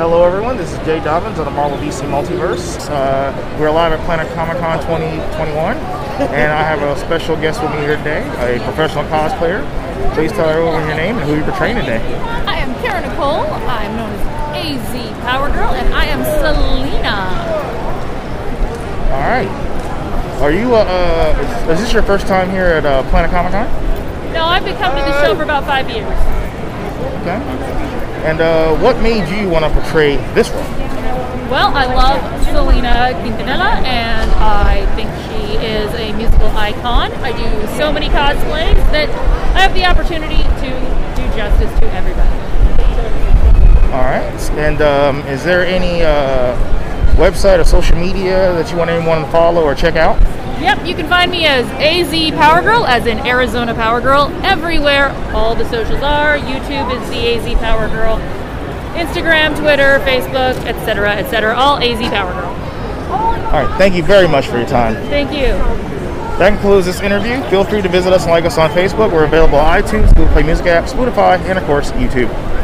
Hello, everyone. This is Jay Dobbins of the Marvel DC Multiverse. Uh, we're live at Planet Comicon 2021, and I have a special guest with me here today, a professional cosplayer. Please tell everyone your name and who you're portraying today. I am Cara Nicole. I am known as AZ Power Girl, and I am Selena. All right. Are you? Uh, uh, is this your first time here at uh, Planet Comicon? No, I've been coming to the show for about five years. Okay. And uh, what made you want to portray this role? Well, I love Selena Quintanilla, and I think she is a musical icon. I do so many cosplays that I have the opportunity to do justice to everybody. All right. And um, is there any uh, website or social media that you want anyone to follow or check out? Yep, you can find me as AZ Power Girl, as in Arizona Power Girl, everywhere. All the socials are. YouTube is the AZ Power Girl. Instagram, Twitter, Facebook, etc., etc. All AZ Power Girl. All right. Thank you very much for your time. Thank you. That concludes this interview. Feel free to visit us and like us on Facebook. We're available on iTunes, Google Play Music app, Spotify, and of course, YouTube.